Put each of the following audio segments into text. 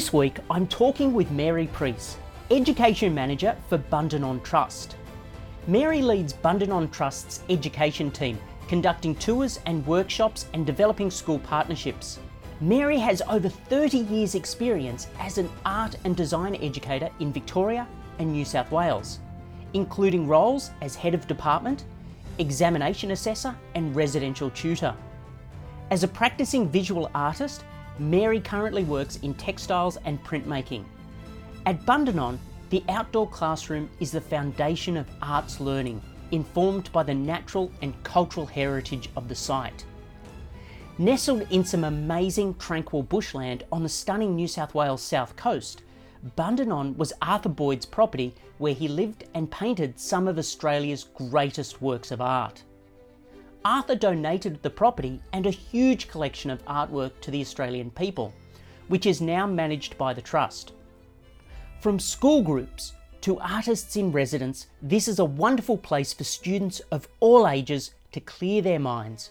This week, I'm talking with Mary Priest, Education Manager for Bundanon Trust. Mary leads Bundanon Trust's education team, conducting tours and workshops and developing school partnerships. Mary has over 30 years' experience as an art and design educator in Victoria and New South Wales, including roles as head of department, examination assessor, and residential tutor. As a practicing visual artist, Mary currently works in textiles and printmaking. At Bundanon, the outdoor classroom is the foundation of arts learning, informed by the natural and cultural heritage of the site. Nestled in some amazing tranquil bushland on the stunning New South Wales south coast, Bundanon was Arthur Boyd's property where he lived and painted some of Australia's greatest works of art. Arthur donated the property and a huge collection of artwork to the Australian people, which is now managed by the Trust. From school groups to artists in residence, this is a wonderful place for students of all ages to clear their minds,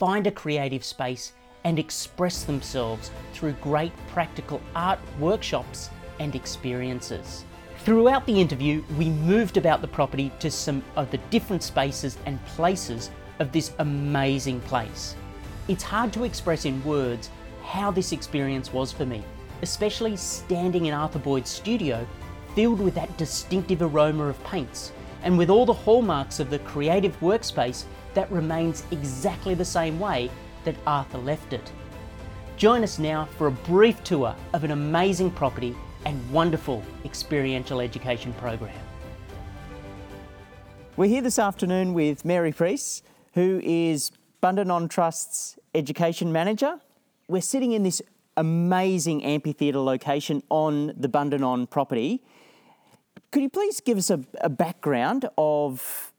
find a creative space, and express themselves through great practical art workshops and experiences. Throughout the interview, we moved about the property to some of the different spaces and places of this amazing place. It's hard to express in words how this experience was for me, especially standing in Arthur Boyd's studio, filled with that distinctive aroma of paints and with all the hallmarks of the creative workspace that remains exactly the same way that Arthur left it. Join us now for a brief tour of an amazing property and wonderful experiential education program. We're here this afternoon with Mary Priest, who is Bundanon Trust's education manager. We're sitting in this amazing amphitheatre location on the Bundanon property. Could you please give us a, a background of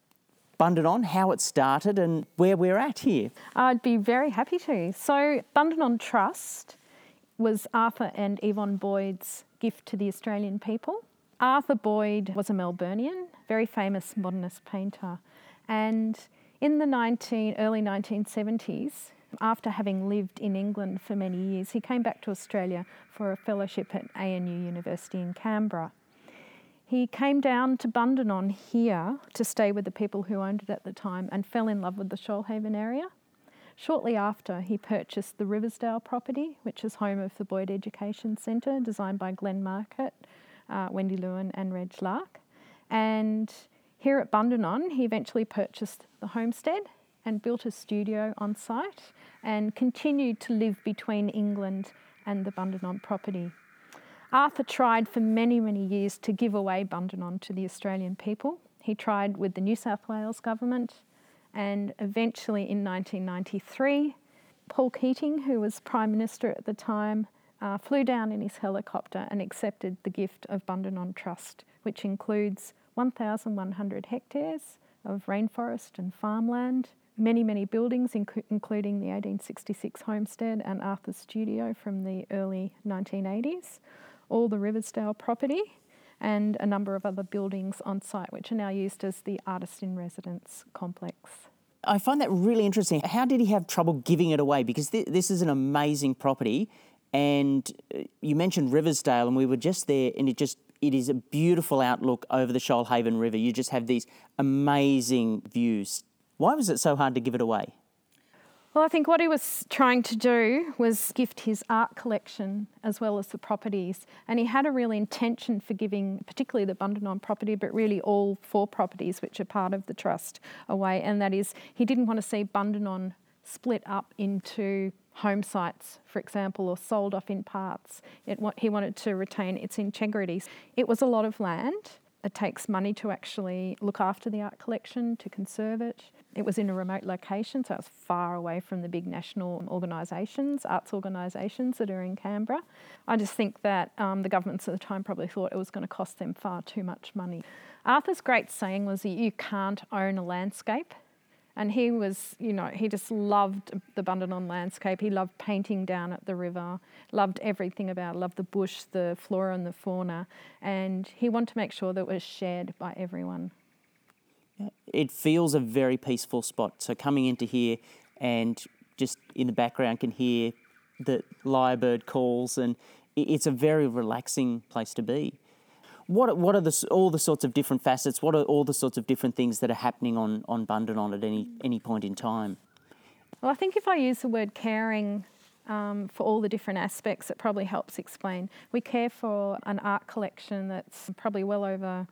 Bundanon, how it started, and where we're at here? I'd be very happy to. So, Bundanon Trust was Arthur and Yvonne Boyd's gift to the Australian people. Arthur Boyd was a Melburnian, very famous modernist painter, and in the 19, early 1970s, after having lived in England for many years, he came back to Australia for a fellowship at ANU University in Canberra. He came down to Bundanon here to stay with the people who owned it at the time and fell in love with the Shoalhaven area. Shortly after, he purchased the Riversdale property, which is home of the Boyd Education Centre, designed by Glenn Murcutt, uh, Wendy Lewin, and Reg Lark. And here at Bundanon, he eventually purchased the homestead and built a studio on site and continued to live between England and the Bundanon property. Arthur tried for many, many years to give away Bundanon to the Australian people. He tried with the New South Wales government, and eventually in 1993, Paul Keating, who was Prime Minister at the time, uh, flew down in his helicopter and accepted the gift of Bundanon Trust, which includes 1,100 hectares of rainforest and farmland, many, many buildings, inc- including the 1866 homestead and Arthur's studio from the early 1980s, all the Riversdale property, and a number of other buildings on site, which are now used as the Artist in Residence complex. I find that really interesting. How did he have trouble giving it away? Because th- this is an amazing property, and uh, you mentioned Riversdale, and we were just there, and it just it is a beautiful outlook over the Shoalhaven River. You just have these amazing views. Why was it so hard to give it away? Well, I think what he was trying to do was gift his art collection as well as the properties. And he had a real intention for giving, particularly the Bundanon property, but really all four properties which are part of the trust away. And that is, he didn't want to see Bundanon split up into home sites, for example, or sold off in parts. It, he wanted to retain its integrity. It was a lot of land. It takes money to actually look after the art collection, to conserve it. It was in a remote location, so it was far away from the big national organisations, arts organisations that are in Canberra. I just think that um, the governments at the time probably thought it was going to cost them far too much money. Arthur's great saying was that you can't own a landscape, and he was, you know, he just loved the Bundanon landscape. He loved painting down at the river, loved everything about it, loved the bush, the flora and the fauna. And he wanted to make sure that it was shared by everyone. It feels a very peaceful spot. So coming into here and just in the background can hear the lyrebird calls and it's a very relaxing place to be. What, what are the, all the sorts of different facets? What are all the sorts of different things that are happening on, on Bundanon at any, any point in time? Well, I think if I use the word caring um, for all the different aspects, it probably helps explain. We care for an art collection that's probably well over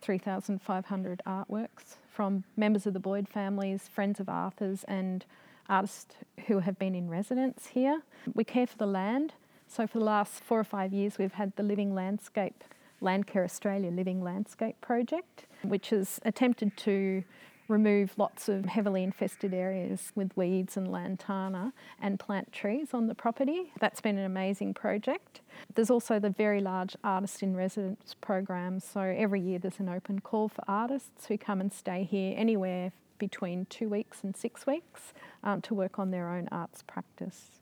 3,500 artworks from members of the Boyd families, friends of Arthur's, and artists who have been in residence here. We care for the land. So, for the last four or five years, we've had the Living Landscape, Landcare Australia Living Landscape project, which has attempted to remove lots of heavily infested areas with weeds and lantana and plant trees on the property. That's been an amazing project. There's also the very large artist in residence program. So every year there's an open call for artists who come and stay here anywhere between two weeks and six weeks um, to work on their own arts practice.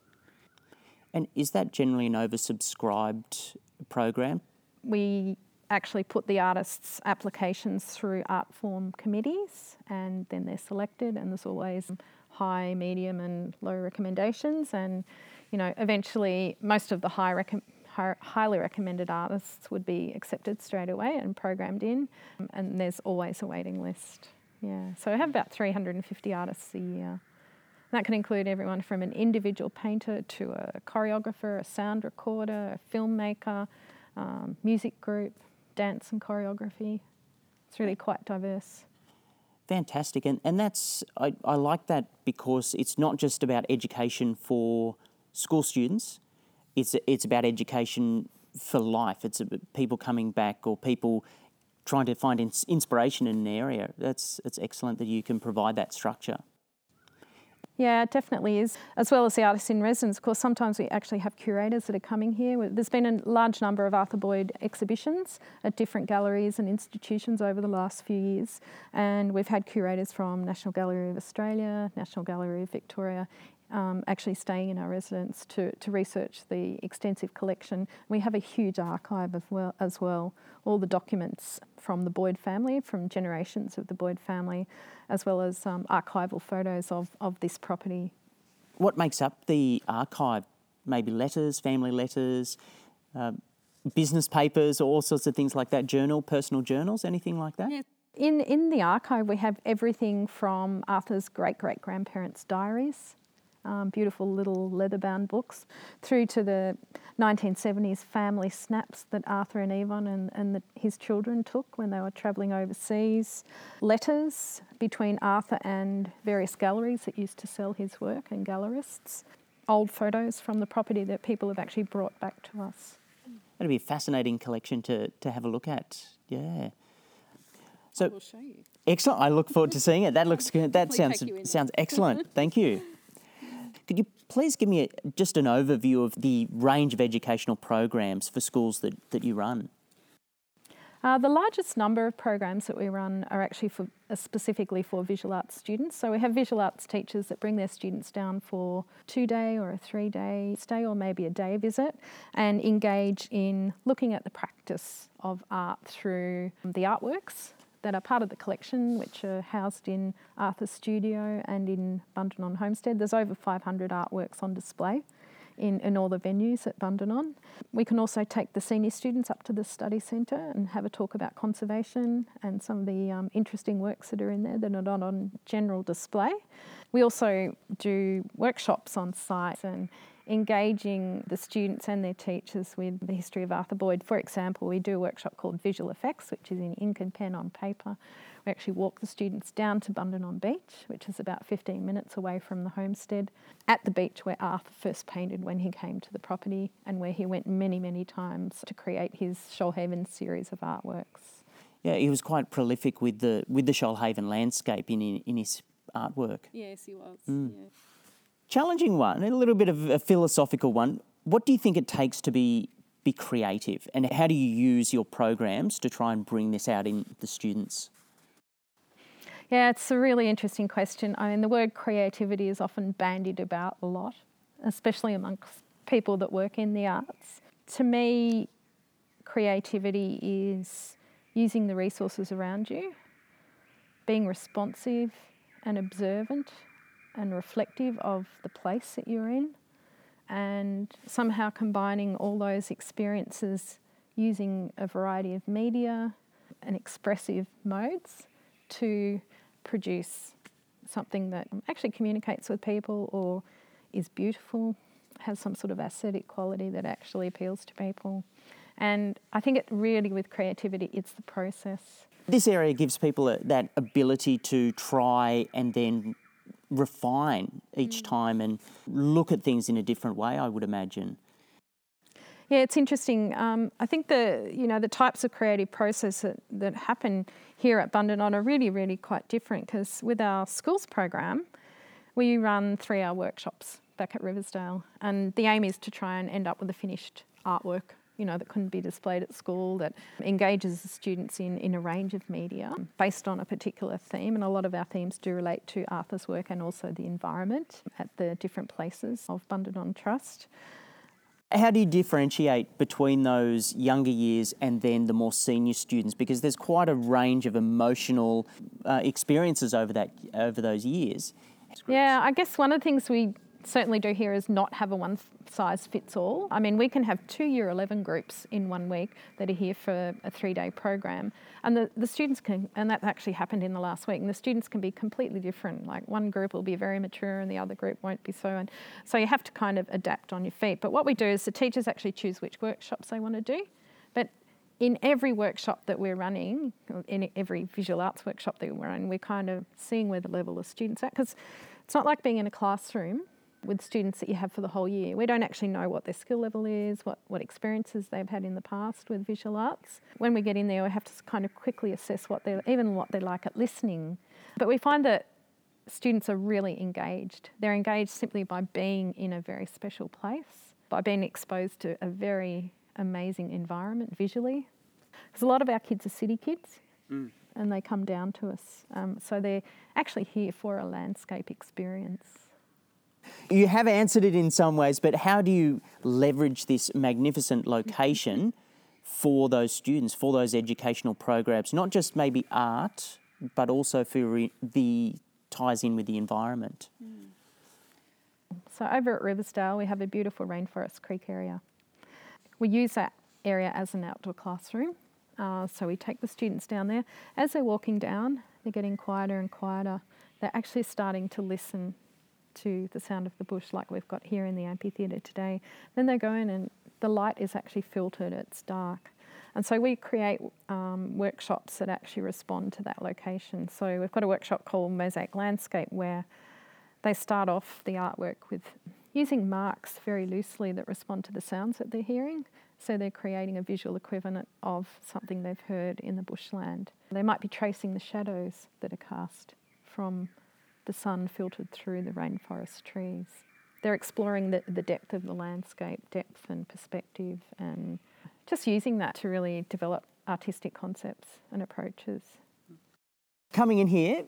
And is that generally an oversubscribed program? We actually put the artists' applications through art form committees and then they're selected and there's always high, medium and low recommendations and you know eventually most of the high, rec- high highly recommended artists would be accepted straight away and programmed in and there's always a waiting list. Yeah, so I have about 350 artists a year. That can include everyone from an individual painter to a choreographer, a sound recorder, a filmmaker, um, music group, dance and choreography. It's really quite diverse. Fantastic. And, and that's, I, I like that because it's not just about education for school students, it's, it's about education for life. It's people coming back or people trying to find inspiration in an area. That's, it's excellent that you can provide that structure. Yeah, it definitely is. As well as the artists in residence, of course, sometimes we actually have curators that are coming here. There's been a large number of Arthur Boyd exhibitions at different galleries and institutions over the last few years, and we've had curators from National Gallery of Australia, National Gallery of Victoria, um, actually staying in our residence to, to research the extensive collection. We have a huge archive of well, as well, all the documents from the Boyd family, from generations of the Boyd family, as well as um, archival photos of, of this property. What makes up the archive? Maybe letters, family letters, uh, business papers, all sorts of things like that, journal, personal journals, anything like that? Yeah. In, in the archive, we have everything from Arthur's great great grandparents' diaries um, beautiful little leather bound books, through to the 1970s family snaps that Arthur and Yvonne and, and the, his children took when they were travelling overseas, letters between Arthur and various galleries that used to sell his work and gallerists, old photos from the property that people have actually brought back to us. That'd be a fascinating collection to, to have a look at. Yeah. So, excellent. I look forward to seeing it. That looks good. That sounds sounds excellent. Thank you. Could you please give me a, just an overview of the range of educational programs for schools that, that you run? Uh, the largest number of programs that we run are actually for, uh, specifically for visual arts students. So we have visual arts teachers that bring their students down for two day or a three day stay or maybe a day visit and engage in looking at the practice of art through the artworks that are part of the collection, which are housed in Arthur's studio and in Bundanon Homestead. There's over 500 artworks on display in, in all the venues at Bundanon. We can also take the senior students up to the study centre and have a talk about conservation and some of the um, interesting works that are in there that are not on general display. We also do workshops on site and engaging the students and their teachers with the history of Arthur Boyd. For example, we do a workshop called Visual Effects, which is in ink and pen on paper. We actually walk the students down to Bundanon Beach, which is about 15 minutes away from the homestead, at the beach where Arthur first painted when he came to the property and where he went many, many times to create his Shoalhaven series of artworks. Yeah, he was quite prolific with the with the Shoalhaven landscape in in his artwork. Yes, he was. Mm. Yeah challenging one, a little bit of a philosophical one. What do you think it takes to be be creative, and how do you use your programs to try and bring this out in the students? Yeah, it's a really interesting question. I mean, the word creativity is often bandied about a lot, especially amongst people that work in the arts. To me, creativity is using the resources around you, being responsive and observant and reflective of the place that you're in and somehow combining all those experiences using a variety of media and expressive modes to produce something that actually communicates with people or is beautiful, has some sort of aesthetic quality that actually appeals to people. And I think it really, with creativity, it's the process. This area gives people that ability to try and then refine each time and look at things in a different way, I would imagine. Yeah, it's interesting. Um, I think the you know the types of creative process that, that happen here at Bundanon are really really quite different because with our schools program, we run three hour workshops back at Riversdale, and the aim is to try and end up with a finished artwork. You know, that couldn't be displayed at school, that engages the students in, in a range of media based on a particular theme. And a lot of our themes do relate to Arthur's work and also the environment at the different places of Bundanon Trust. How do you differentiate between those younger years and then the more senior students? Because there's quite a range of emotional uh, experiences over that over those years. Yeah, I guess one of the things we certainly do here is not have a one size fits all. I mean, we can have two year 11 groups in one week that are here for a three day program. And the, the students can, and that actually happened in the last week, and the students can be completely different. Like one group will be very mature and the other group won't be so. And so you have to kind of adapt on your feet. But what we do is the teachers actually choose which workshops they want to do. But in every workshop that we're running, in every visual arts workshop that we're running, we're kind of seeing where the level of students at. Because it's not like being in a classroom with students that you have for the whole year. We don't actually know what their skill level is, what, what experiences they've had in the past with visual arts. When we get in there, we have to kind of quickly assess what they're, even what they're like at listening. But we find that students are really engaged. They're engaged simply by being in a very special place, by being exposed to a very amazing environment visually. Because a lot of our kids are city kids. Mm. And they come down to us. Um, so they're actually here for a landscape experience. You have answered it in some ways, but how do you leverage this magnificent location for those students, for those educational programs? Not just maybe art, but also for the ties in with the environment. So over at Riversdale, we have a beautiful rainforest creek area. We use that area as an outdoor classroom. Uh, so we take the students down there. As they're walking down, they're getting quieter and quieter. They're actually starting to listen to the sound of the bush like we've got here in the amphitheatre today. Then they go in and the light is actually filtered, it's dark. And so we create um, workshops that actually respond to that location. So we've got a workshop called Mosaic Landscape where they start off the artwork with using marks very loosely that respond to the sounds that they're hearing. So they're creating a visual equivalent of something they've heard in the bushland. They might be tracing the shadows that are cast from the sun filtered through the rainforest trees. They're exploring the, the depth of the landscape, depth and perspective, and just using that to really develop artistic concepts and approaches. Coming in here,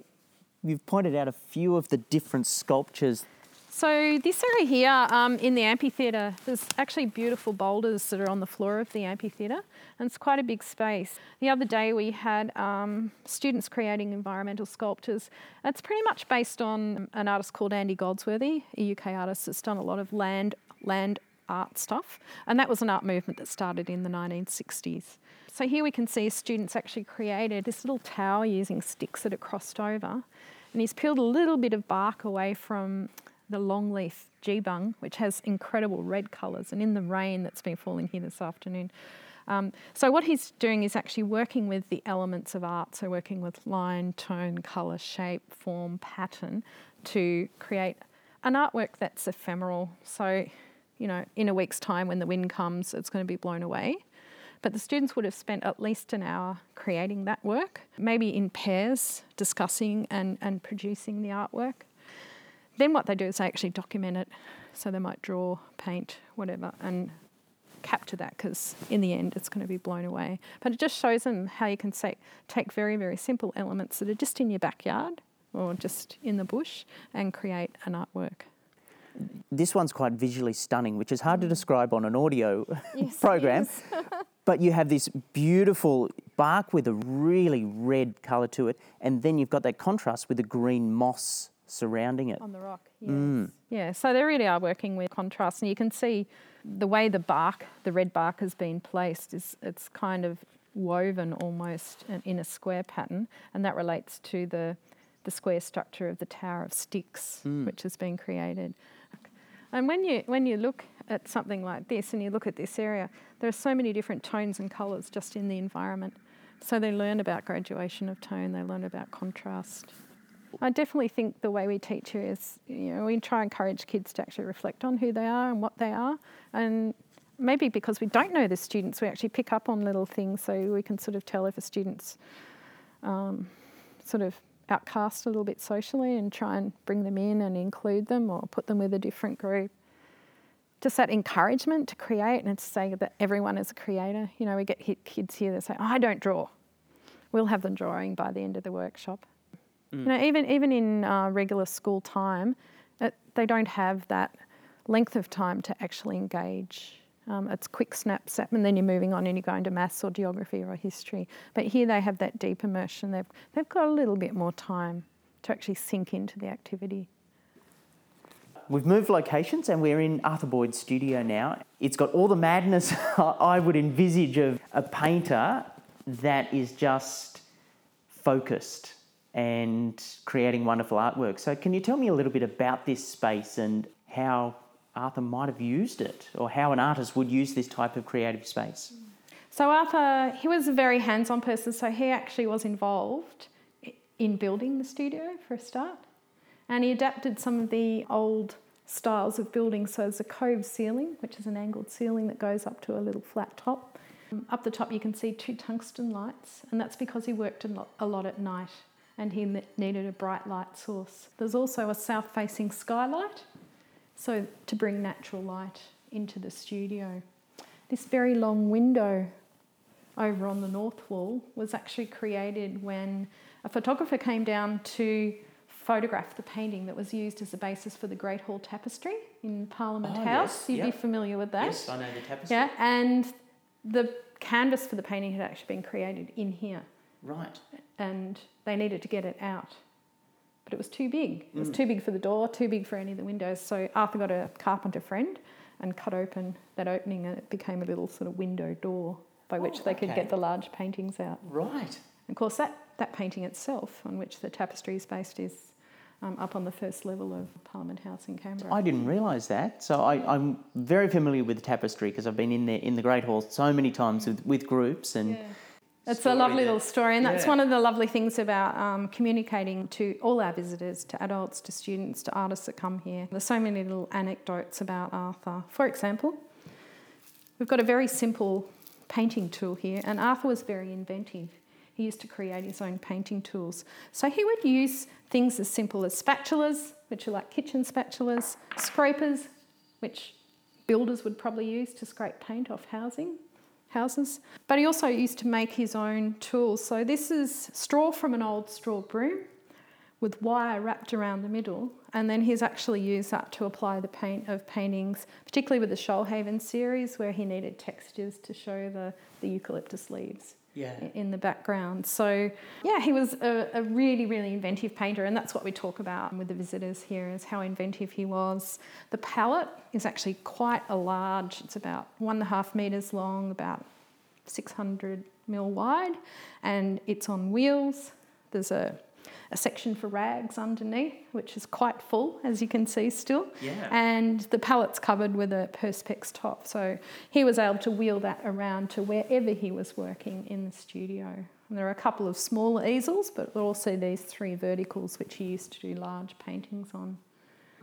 you've pointed out a few of the different sculptures so this area here um, in the amphitheatre, there's actually beautiful boulders that are on the floor of the amphitheatre, and it's quite a big space. The other day we had um, students creating environmental sculptures. It's pretty much based on an artist called Andy Goldsworthy, a UK artist that's done a lot of land land art stuff, and that was an art movement that started in the 1960s. So here we can see students actually created this little tower using sticks that are crossed over, and he's peeled a little bit of bark away from the longleaf geebung, which has incredible red colours, and in the rain that's been falling here this afternoon. Um, so what he's doing is actually working with the elements of art, so working with line, tone, colour, shape, form, pattern, to create an artwork that's ephemeral. So, you know, in a week's time when the wind comes, it's going to be blown away. But the students would have spent at least an hour creating that work, maybe in pairs, discussing and, and producing the artwork. Then what they do is they actually document it. So they might draw, paint, whatever, and capture that because in the end it's going to be blown away. But it just shows them how you can say, take very, very simple elements that are just in your backyard or just in the bush and create an artwork. This one's quite visually stunning, which is hard to mm. describe on an audio yes, program. but you have this beautiful bark with a really red colour to it, and then you've got that contrast with the green moss surrounding it. On the rock, yes. Mm. Yeah, so they really are working with contrast, and you can see the way the bark, the red bark, has been placed is it's kind of woven almost in- in a square pattern, and that relates to the the square structure of the Tower of Sticks, mm. which has been created. And when you when you look at something like this, and you look at this area, there are so many different tones and colours just in the environment. So they learn about graduation of tone, they learn about contrast. I definitely think the way we teach here is, you know, we try and encourage kids to actually reflect on who they are and what they are. And maybe because we don't know the students, we actually pick up on little things so we can sort of tell if a student's um, sort of outcast a little bit socially and try and bring them in and include them or put them with a different group. Just that encouragement to create and to say that everyone is a creator. You know, we get kids here that say, oh, I don't draw. We'll have them drawing by the end of the workshop. You know, even even in uh, regular school time, it, they don't have that length of time to actually engage. Um, it's quick snap, snap, and then you're moving on and you're going to maths or geography or history. But here they have that deep immersion. They've they've got a little bit more time to actually sink into the activity. We've moved locations and we're in Arthur Boyd's studio now. It's got all the madness I would envisage of a painter that is just focused and creating wonderful artwork. So, can you tell me a little bit about this space and how Arthur might have used it or how an artist would use this type of creative space? So Arthur, he was a very hands-on person, so he actually was involved in building the studio for a start, and he adapted some of the old styles of building. So there's a cove ceiling, which is an angled ceiling that goes up to a little flat top. Um, Up the top, you can see two tungsten lights, and that's because he worked a lot at night and he needed a bright light source. There's also a south-facing skylight, so to bring natural light into the studio. This very long window over on the north wall was actually created when a photographer came down to photograph the painting that was used as the basis for the Great Hall Tapestry in Parliament Oh, House. yes, You'd be familiar with that. Yes, I know the tapestry. Yeah, and the canvas for the painting had actually been created in here Right. and they needed to get it out. But it was too big. It was too big for the door, too big for any of the windows. So Arthur got a carpenter friend and cut open that opening, and it became a little sort of window door by which Oh, they could okay. get the large paintings out. Right. Of course, that, that painting itself, on which the tapestry is based, is um, up on the first level of Parliament House in Canberra. I didn't realise that. So I, I'm very familiar with the tapestry because I've been in there in the Great Hall so many times with, with groups and It's a lovely little story, and that's Yeah. one of the lovely things about um, communicating to all our visitors, to adults, to students, to artists that come here. There's so many little anecdotes about Arthur. For example, we've got a very simple painting tool here, and Arthur was very inventive. He used to create his own painting tools. So he would use things as simple as spatulas, which are like kitchen spatulas, scrapers, which builders would probably use to scrape paint off housing houses. But he also used to make his own tools. So this is straw from an old straw broom with wire wrapped around the middle, and then he's actually used that to apply the paint of paintings, particularly with the Shoalhaven series, where he needed textures to show the, the eucalyptus leaves Yeah. in the background. So, yeah, he was a, a really, really inventive painter, and that's what we talk about with the visitors here is how inventive he was. The palette is actually quite a large, it's about one and a half metres long, about 600 mil wide, and it's on wheels. There's a, a section for rags underneath, which is quite full, as you can see still. Yeah. And the pallet's covered with a Perspex top. So he was able to wheel that around to wherever he was working in the studio. And there are a couple of smaller easels, but also these three verticals, which he used to do large paintings on.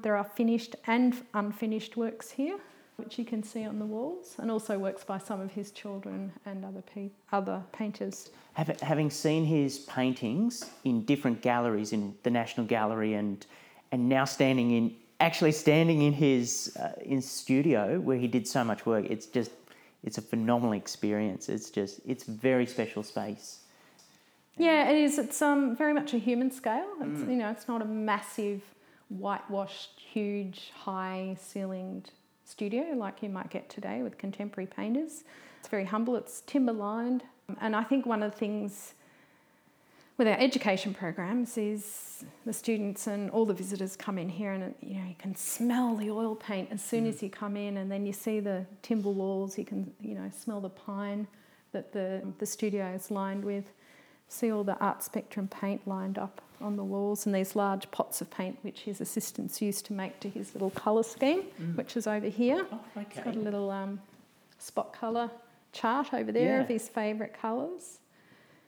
There are finished and unfinished works here, which you can see on the walls, and also works by some of his children and other pe- other painters. Having, seen his paintings in different galleries in the National Gallery and and now standing in actually standing in his uh, in studio where he did so much work, it's just it's a phenomenal experience. It's just it's very special space. Yeah, it is. It's um, very much a human scale. It's, You know, it's not a massive, whitewashed, huge, high-ceilinged studio like you might get today with contemporary painters. It's very humble. It's timber lined, and I think one of the things with our education programs is the students and all the visitors come in here and you know you can smell the oil paint as soon as mm. you come in and then you see the timber walls you can you know smell the pine that the the studio is lined with see all the art spectrum paint lined up on the walls and these large pots of paint which his assistants used to make to his little colour scheme which is over here Oh, He's got a little um, spot colour chart over there of his favourite colours.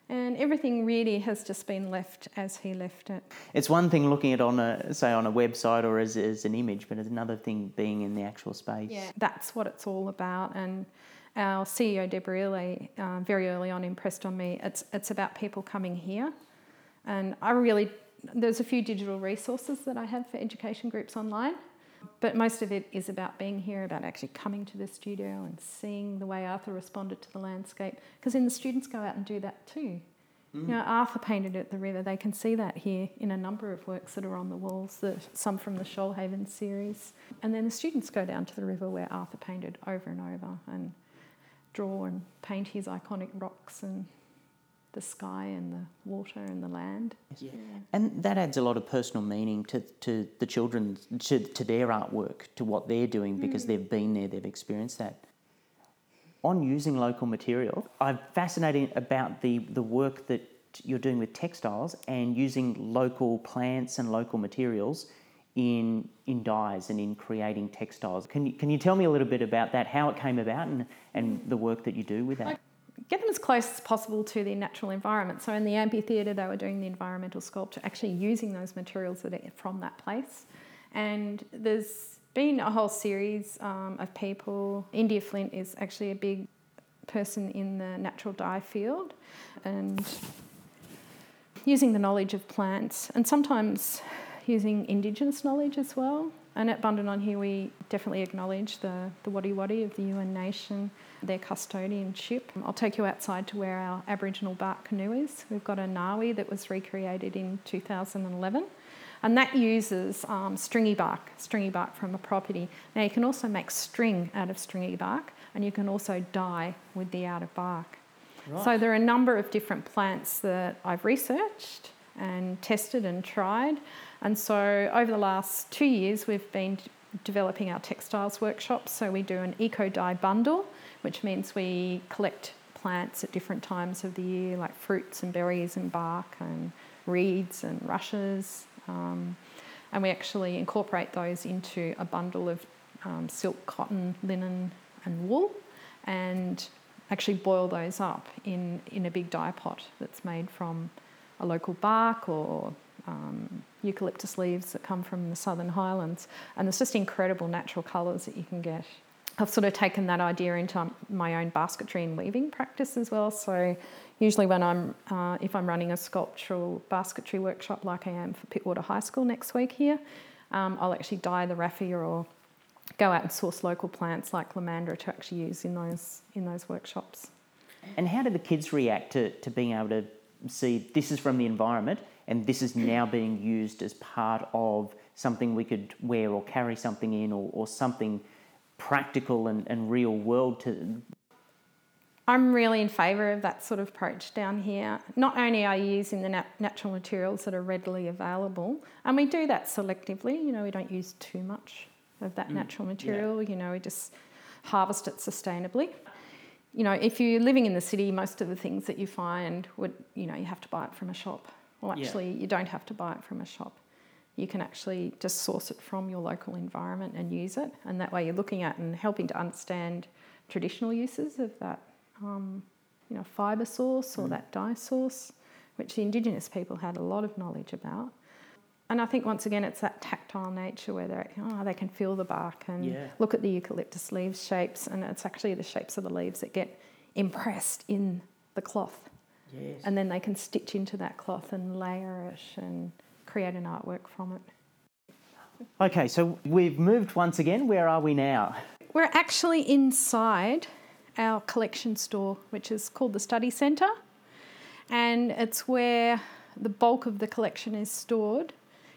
And everything really has just been left as he left it. It's one thing looking at on a say on a website or as, as an image, but it's another thing being in the actual space. Yeah, that's what it's all about. And our CEO, Deborah Ely, uh, very early on impressed on me it's, it's about people coming here. And I really, there's a few digital resources that I have for education groups online. But most of it is about being here, about actually coming to the studio and seeing the way Arthur responded to the landscape. Because then the students go out and do that too. You know, mm. Arthur painted at the river. They can see that here in a number of works that are on the walls, the, some from the Shoalhaven series. And then the students go down to the river where Arthur painted over and over and draw and paint his iconic rocks and the sky and the water and the land. And that adds a lot of personal meaning to, to the children, to, to their artwork, to what they're doing because mm. they've been there, they've experienced that. On using local material, I'm fascinated about the, the work that you're doing with textiles and using local plants and local materials in, in dyes and in creating textiles. Can you, can you tell me a little bit about that, how it came about and, and the work that you do with that? Get them as close as possible to the natural environment. So in the amphitheatre, they were doing the environmental sculpture, actually using those materials that are from that place. And there's been a whole series um, of people. India Flint is actually a big person in the natural dye field, and using the knowledge of plants and sometimes using Indigenous knowledge as well. And at Bundanon here, we definitely acknowledge the, the Wadi Wadi of the Yuin Nation, their custodianship. I'll take you outside to where our Aboriginal bark canoe is. We've got a Nawi that was recreated in 2011. And that uses um, stringy bark, stringy bark from a property. Now, you can also make string out of stringy bark, and you can also dye with the outer bark. Right. So there are a number of different plants that I've researched and tested and tried. And so over the last two years, we've been developing our textiles workshops. So we do an eco dye bundle, which means we collect plants at different times of the year, like fruits and berries and bark and reeds and rushes. Um, and we actually incorporate those into a bundle of um, silk, cotton, linen, and wool, and actually boil those up in, in a big dye pot that's made from a local bark or um, eucalyptus leaves that come from the southern highlands. And there's just incredible natural colours that you can get. I've sort of taken that idea into my own basketry and weaving practice as well. So usually when I'm, uh, if I'm running a sculptural basketry workshop like I am for Pittwater High School next week here, um, I'll actually dye the raffia or go out and source local plants like lomandra to actually use in those in those workshops. And how do the kids react to, to being able to see this is from the environment and this is now being used as part of something we could wear or carry something in or, or something practical and, and real world to I'm really in favour of that sort of approach down here. Not only are you using the nat- natural materials that are readily available, and we do that selectively, you know, we don't use too much of that mm, natural material, you know, we just harvest it sustainably. You know, if you're living in the city, most of the things that you find would, you know, you have to buy it from a shop. Well, Yeah. actually, you don't have to buy it from a shop. You can actually just source it from your local environment and use it. And that way, you're looking at and helping to understand traditional uses of that, um, you know, fibre source or that dye source, which the Indigenous people had a lot of knowledge about. And I think once again, it's that tactile nature where they oh, they can feel the bark and Yeah. look at the eucalyptus leaves shapes, and it's actually the shapes of the leaves that get impressed in the cloth, yes. and then they can stitch into that cloth and layer it and create an artwork from it. Okay, so we've moved once again. Where are we now? We're actually inside our collection store, which is called the Study Centre, and it's where the bulk of the collection is stored.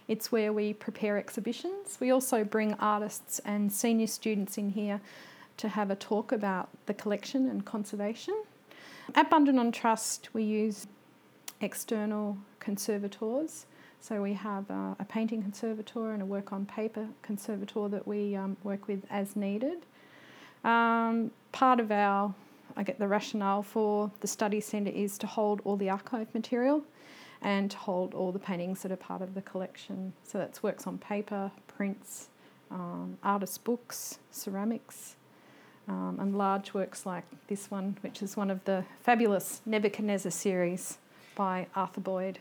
It's where we prepare exhibitions. We also bring artists and senior students in here to have a talk about the collection and conservation. At Bundanon Trust, we use external conservators. So we have a painting conservator and a work on paper conservator that we um, work with as needed. Um, part of our, I get the rationale for the study centre is to hold all the archive material and to hold all the paintings that are part of the collection. So that's works on paper, prints, um, artist books, ceramics, um, and large works like this one, which is one of the fabulous Nebuchadnezzar series by Arthur Boyd.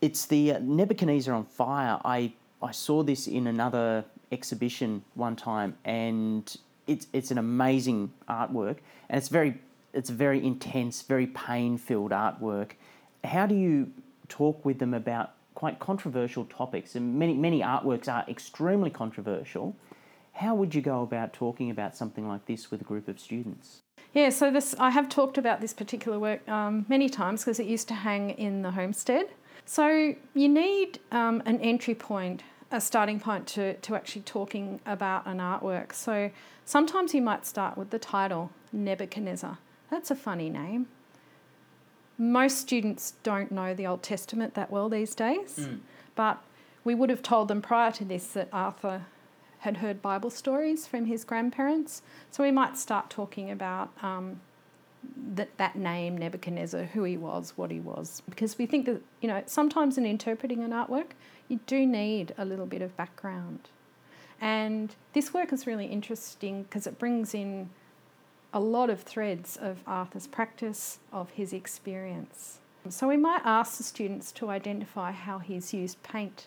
It's the uh, Nebuchadnezzar on Fire. I, I saw this in another exhibition one time, and it's, it's an amazing artwork, and it's very, it's very intense, very pain filled artwork. How do you talk with them about quite controversial topics? And many, many artworks are extremely controversial. How would you go about talking about something like this with a group of students? Yeah, so this I have talked about this particular work um, many times because it used to hang in the homestead. So you need um, an entry point, a starting point to, to actually talking about an artwork. So sometimes you might start with the title Nebuchadnezzar. That's a funny name. Most students don't know the Old Testament that well these days, Mm. but we would have told them prior to this that Arthur had heard Bible stories from his grandparents. So we might start talking about um, that that name Nebuchadnezzar, who he was, what he was, because we think that you know sometimes in interpreting an artwork, you do need a little bit of background, and this work is really interesting because it brings in a lot of threads of Arthur's practice, of his experience. So we might ask the students to identify how he's used paint,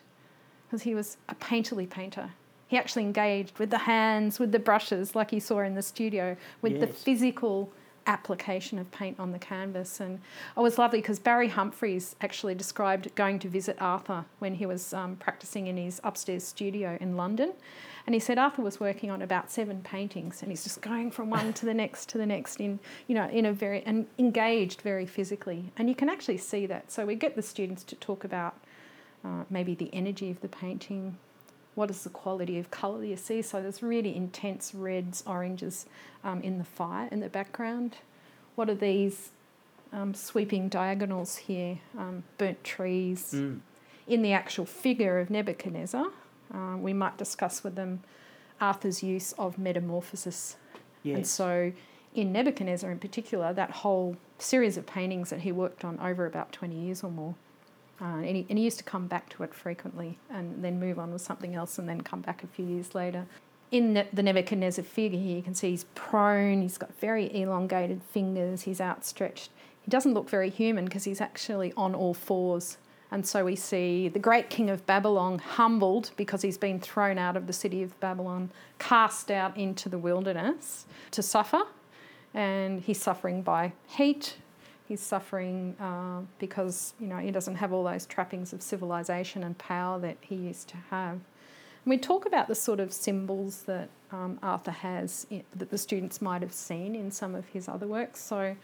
because he was a painterly painter. He actually engaged with the hands, with the brushes, like you saw in the studio, with the physical application of paint on the canvas. And it was lovely because Barry Humphries actually described going to visit Arthur when he was um, practicing in his upstairs studio in London. And he said Arthur was working on about seven paintings, and he's just going from one to the next to the next in, you know, in a very and engaged very physically. And you can actually see that. So we get the students to talk about uh, maybe the energy of the painting, what is the quality of colour you see. So there's really intense reds, oranges um, in the fire in the background. What are these um, sweeping diagonals here? Um, burnt trees. Mm. In the actual figure of Nebuchadnezzar, uh, we might discuss with them Arthur's use of metamorphosis. And so, in Nebuchadnezzar in particular, that whole series of paintings that he worked on over about 20 years or more. Uh, and, he, and he used to come back to it frequently and then move on with something else and then come back a few years later. In the, the Nebuchadnezzar figure here, you can see he's prone, he's got very elongated fingers, he's outstretched. He doesn't look very human because he's actually on all fours. And so we see the great king of Babylon humbled because he's been thrown out of the city of Babylon, cast out into the wilderness to suffer. And he's suffering by heat, He's suffering uh, because you know he doesn't have all those trappings of civilization and power that he used to have. And we talk about the sort of symbols that um, Arthur has i that the students might have seen in some of his other works. So,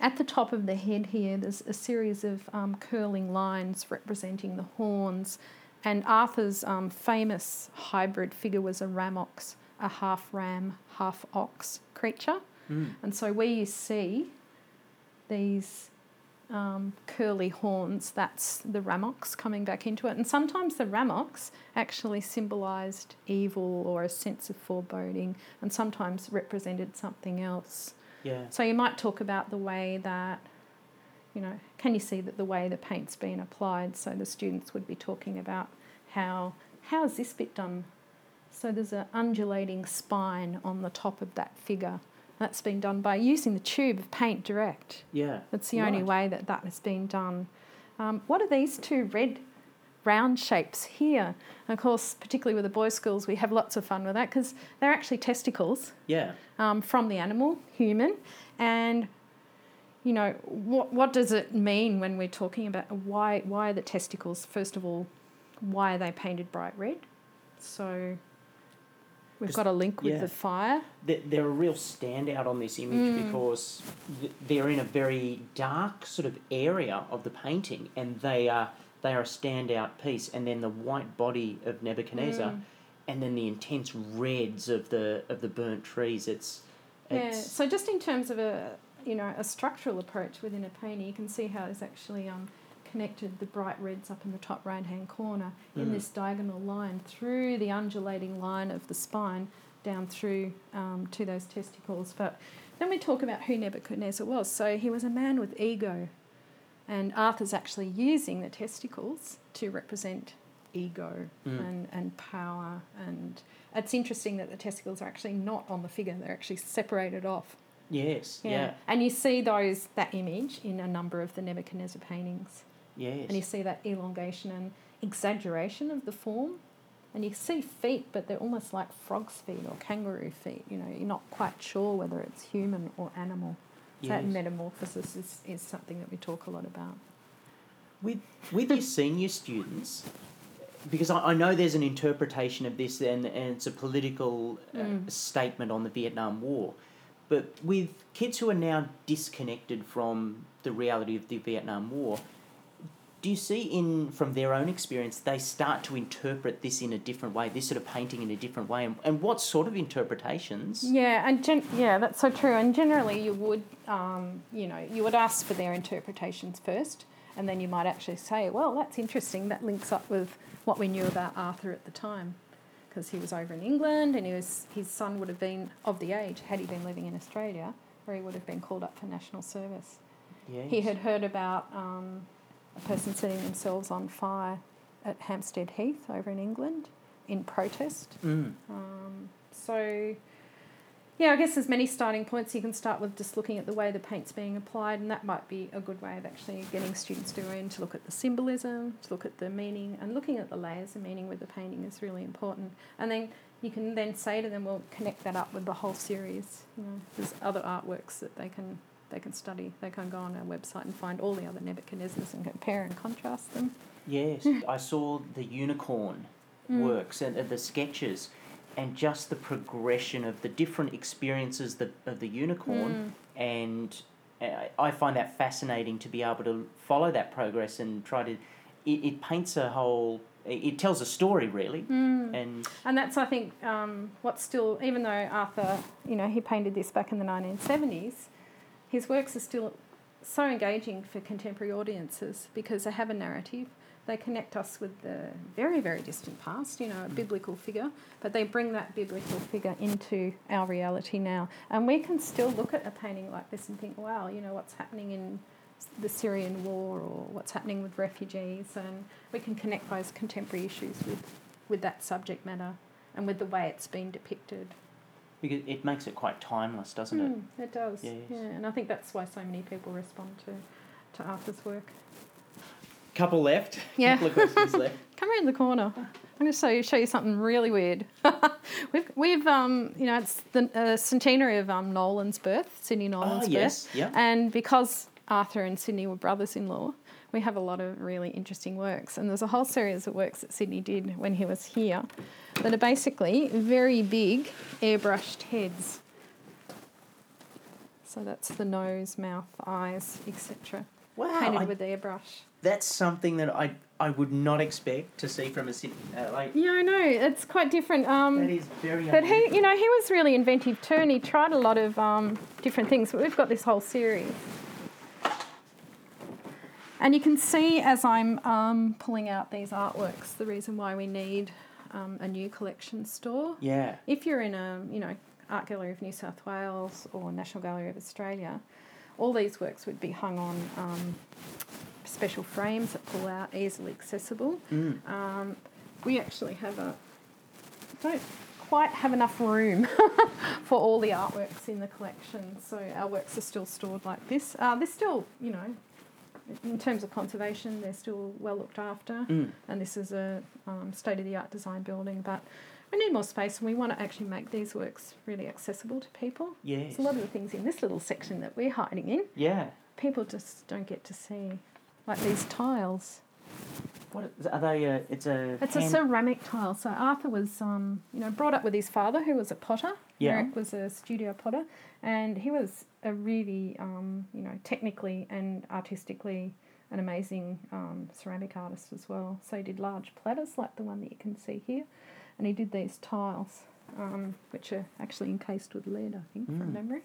at the top of the head here, there's a series of um, curling lines representing the horns, and Arthur's um, famous hybrid figure was a ramox, a half ram, half ox creature. Mm. And so where you see these um, curly horns, that's the ramox coming back into it. And sometimes the ramox actually symbolised evil or a sense of foreboding, and sometimes represented something else. Yeah. So you might talk about the way that, you know, can you see that the way the paint's been applied? So the students would be talking about how how is this bit done? So there's an undulating spine on the top of that figure. That's been done by using the tube of paint direct. Yeah. That's the only way that that has been done. Um, what are these two red round shapes here? And of course, particularly with the boys' schools, we have lots of fun with that because they're actually testicles Yeah. um, from the animal, human, and you know what what does it mean when we're talking about why why are the testicles first of all why are they painted bright red? So we've got a link with yeah. the fire. They're, they're a real standout on this image Mm. because they're in a very dark sort of area of the painting, and they are they are a standout piece. And then the white body of Nebuchadnezzar, Mm. and then the intense reds of the of the burnt trees. It's Yeah. So just in terms of a you know, a structural approach within a painting. You can see how it's actually um, connected the bright reds up in the top right hand corner in Mm. this diagonal line through the undulating line of the spine down through um, to those testicles. But then we talk about who Nebuchadnezzar was. So he was a man with ego, and Arthur's actually using the testicles to represent ego Mm. and, and power. And it's interesting that the testicles are actually not on the figure, they're actually separated off. Yes. Yeah. And you see those that image in a number of the Nebuchadnezzar paintings. Yes. And you see that elongation and exaggeration of the form. And you see feet, but they're almost like frog's feet or kangaroo feet. You know, you're not quite sure whether it's human or animal. So That metamorphosis is, is something that we talk a lot about. With with your senior students, because I, I know there's an interpretation of this and, and it's a political uh, Mm. statement on the Vietnam War, but with kids who are now disconnected from the reality of the Vietnam War, do you see in from their own experience they start to interpret this in a different way, this sort of painting in a different way, and, and what sort of interpretations? Yeah, and gen- yeah, that's so true. And generally, you would, um, you know, you would ask for their interpretations first, and then you might actually say, "Well, that's interesting. That links up with what we knew about Arthur at the time, because he was over in England, and he was his son would have been of the age had he been living in Australia, where he would have been called up for national service. Yes. He had heard about um, a person setting themselves on fire at Hampstead Heath over in England in protest. Mm. Um, so, yeah, I guess there's many starting points. You can start with just looking at the way the paint's being applied, and that might be a good way of actually getting students to go in to look at the symbolism, to look at the meaning, and looking at the layers of meaning with the painting is really important. And then you can then say to them, "Well, connect that up with the whole series." You know, there's other artworks that they can they can study. They can go on our website and find all the other Nebuchadnezzars and compare and contrast them. Yes, I saw the unicorn Mm. works and uh, the sketches, and just the progression of the different experiences of the unicorn, and uh, I find that fascinating to be able to follow that progress and try to. It, it paints a whole. It, tells a story really, and And that's, I think, um, what's still, even though Arthur, you know, he painted this back in the 1970s, his works are still so engaging for contemporary audiences because they have a narrative. They connect us with the very, very distant past, you know, a mm. biblical figure, but they bring that biblical figure into our reality now. And we can still look at a painting like this and think, wow, you know, what's happening in the Syrian war or what's happening with refugees, and we can connect those contemporary issues with, with that subject matter and with the way it's been depicted. Because it makes it quite timeless, doesn't it? Mm, it does. Yes. Yeah, and I think that's why so many people respond to, to Arthur's work. Couple left. Yeah. Couple of questions left. Come around the corner. I'm going to show you, show you something really weird. we've, we've um, you know, it's the uh, centenary of um, Nolan's birth, Sidney Nolan's Oh birth. yes, yeah. And because Arthur and Sidney were brothers in law, we have a lot of really interesting works. And there's a whole series of works that Sidney did when he was here that are basically very big airbrushed heads. So that's the nose, mouth, eyes, etc. Wow, Painted I- with airbrush. That's something that I I would not expect to see from a Sidney. Uh, like Yeah, I know. It's quite different. Um, that is very. But he, you know, he was really inventive too, and he tried a lot of um, different things. But we've got this whole series, and you can see as I'm um, pulling out these artworks, the reason why we need um, a new collection store. Yeah. If you're in a, you know, Art Gallery of New South Wales or National Gallery of Australia, all these works would be hung on um, special frames that pull out, easily accessible. Mm. Um, we actually have a don't quite have enough room for all the artworks in the collection, so our works are still stored like this. Uh, they're still, you know, in terms of conservation, they're still well looked after, Mm. and this is a um, state of the art design building, but. We need more space, and we want to actually make these works really accessible to people. Yes. So a lot of the things in this little section that we're hiding in, Yeah. people just don't get to see, like these tiles. What are they? Uh, it's a. It's a ceramic tile. So Arthur was, um, you know, brought up with his father, who was a potter. Yeah. Merric was a studio potter, and he was a really, um, you know, technically and artistically an amazing um, ceramic artist as well. So he did large platters like the one that you can see here, and he did these tiles, um, which are actually encased with lead, I think, Mm. from memory.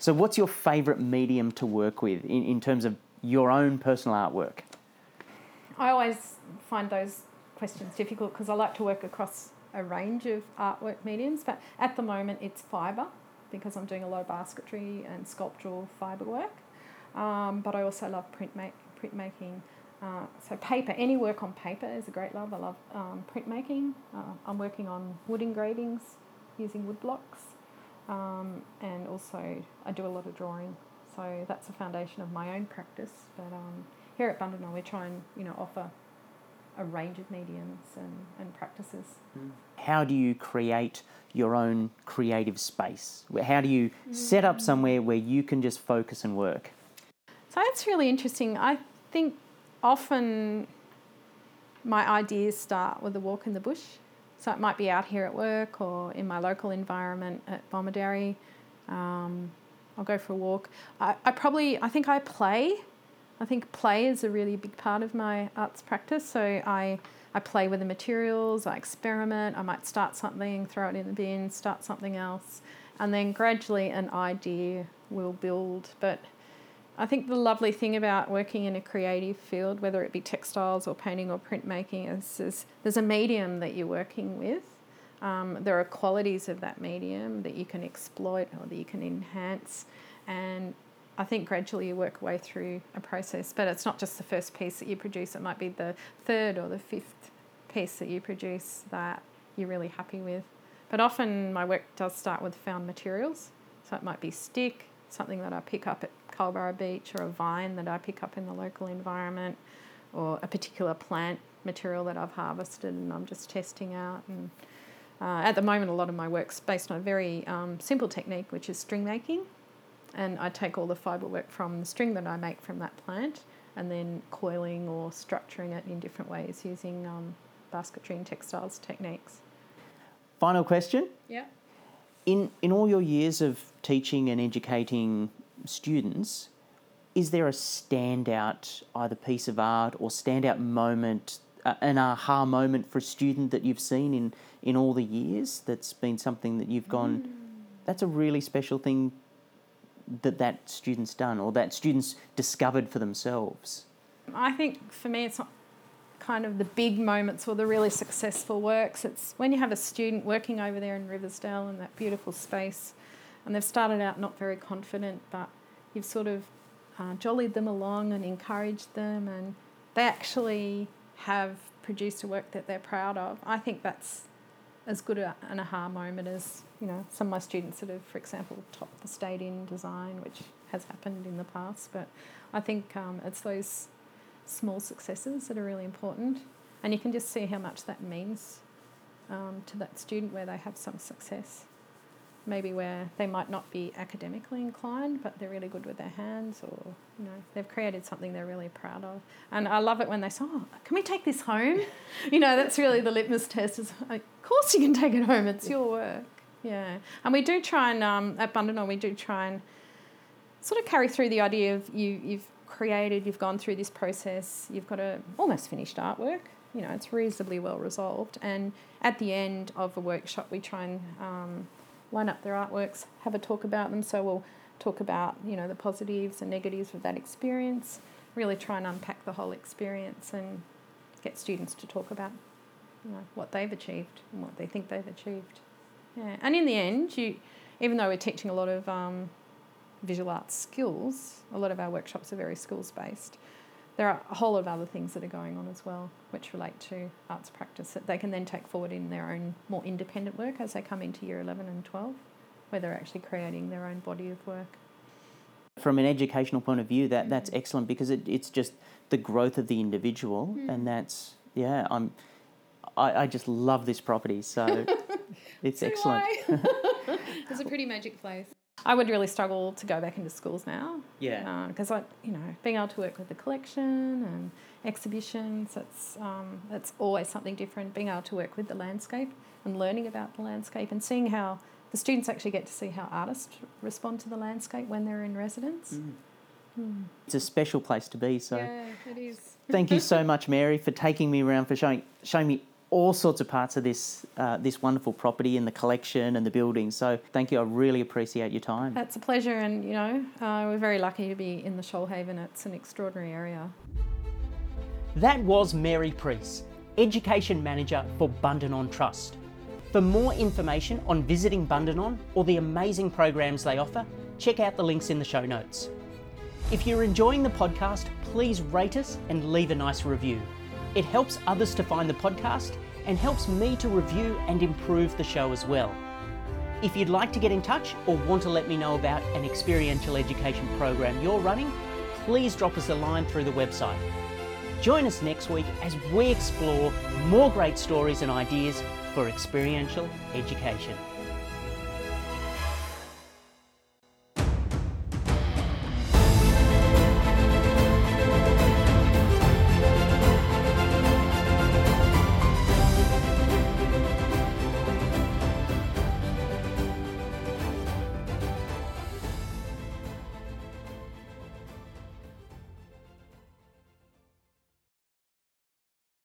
So, what's your favourite medium to work with in, in terms of your own personal artwork? I always find those questions difficult because I like to work across a range of artwork mediums, but at the moment it's fibre because I'm doing a lot of basketry and sculptural fibre work. Um, but I also love print make, printmaking. Uh, so paper, any work on paper is a great love. I love um, printmaking. Uh, I'm working on wood engravings using wood blocks, um, and also I do a lot of drawing. So that's a foundation of my own practice. But um, here at Bundanon, we try and you know offer a range of mediums and, and practices. How do you create your own creative space? How do you set up somewhere where you can just focus and work? So it's really interesting. I think often my ideas start with a walk in the bush. So it might be out here at work or in my local environment at Bomaderry. Um, I'll go for a walk. I, I probably, I think I play. I think play is a really big part of my arts practice. So I, I play with the materials, I experiment, I might start something, throw it in the bin, start something else, and then gradually an idea will build. But I think the lovely thing about working in a creative field, whether it be textiles or painting or printmaking, is, is there's a medium that you're working with. Um, there are qualities of that medium that you can exploit or that you can enhance, and I think gradually you work your way through a process. But it's not just the first piece that you produce; it might be the third or the fifth piece that you produce that you're really happy with. But often my work does start with found materials, so it might be stick, something that I pick up at Culburra Beach, or a vine that I pick up in the local environment, or a particular plant material that I've harvested and I'm just testing out. And uh, at the moment, a lot of my work's based on a very um, simple technique, which is string making. And I take all the fibre work from the string that I make from that plant and then coiling or structuring it in different ways using um, basketry and textiles techniques. Final question. Yeah. In, in all your years of teaching and educating students, is there a standout either piece of art or standout moment, uh, an aha moment for a student that you've seen in, in all the years that's been something that you've gone, that's a really special thing that that student's done or that student's discovered for themselves? I think for me, it's not kind of the big moments or the really successful works. It's when you have a student working over there in Riversdale in that beautiful space, and they've started out not very confident, but you've sort of uh, jollied them along and encouraged them, and they actually have produced a work that they're proud of. I think that's as good an aha moment as you know some of my students that have, for example, topped the state in design, which has happened in the past. But I think um, it's those small successes that are really important, and you can just see how much that means um, to that student where they have some success. Maybe where they might not be academically inclined, but they're really good with their hands, or you know, they've created something they're really proud of. And I love it when they say, "Oh, can we take this home?" you know, that's really the litmus test. Is of course you can take it home. It's your work. Yeah, and we do try and um, at Bundanon we do try and sort of carry through the idea of you you've created, you've gone through this process, you've got a almost finished artwork. You know, it's reasonably well resolved. And at the end of a workshop, we try and um, line up their artworks, have a talk about them. So we'll talk about you know the positives and negatives of that experience. Really try and unpack the whole experience and get students to talk about you know what they've achieved and what they think they've achieved. Yeah, and in the end, you even though we're teaching a lot of um, visual arts skills, a lot of our workshops are very skills based. There are a whole lot of other things that are going on as well, which relate to arts practice that they can then take forward in their own more independent work as they come into year 11 and 12, where they're actually creating their own body of work. From an educational point of view, that, mm-hmm. that's excellent because it, it's just the growth of the individual, mm-hmm. and that's, yeah, I'm, I, I just love this property, so it's excellent. it's a pretty magic place. I would really struggle to go back into schools now. Yeah. Uh, because I, you know, being able to work with the collection and exhibitions, it's um, it's always something different. Being able to work with the landscape and learning about the landscape and seeing how the students actually get to see how artists respond to the landscape when they're in residence. Mm. Hmm. It's a special place to be, so Yeah, it is. thank you so much, Mary, for taking me around, for showing, showing me all sorts of parts of this uh, this wonderful property and the collection and the building. So thank you. I really appreciate your time. That's a pleasure, and you know uh, we're very lucky to be in the Shoalhaven. It's an extraordinary area. That was Mary Priest, Education Manager for Bundanon Trust. For more information on visiting Bundanon or the amazing programs they offer, check out the links in the show notes. If you're enjoying the podcast, please rate us and leave a nice review. It helps others to find the podcast and helps me to review and improve the show as well. If you'd like to get in touch or want to let me know about an experiential education program you're running, please drop us a line through the website. Join us next week as we explore more great stories and ideas for experiential education.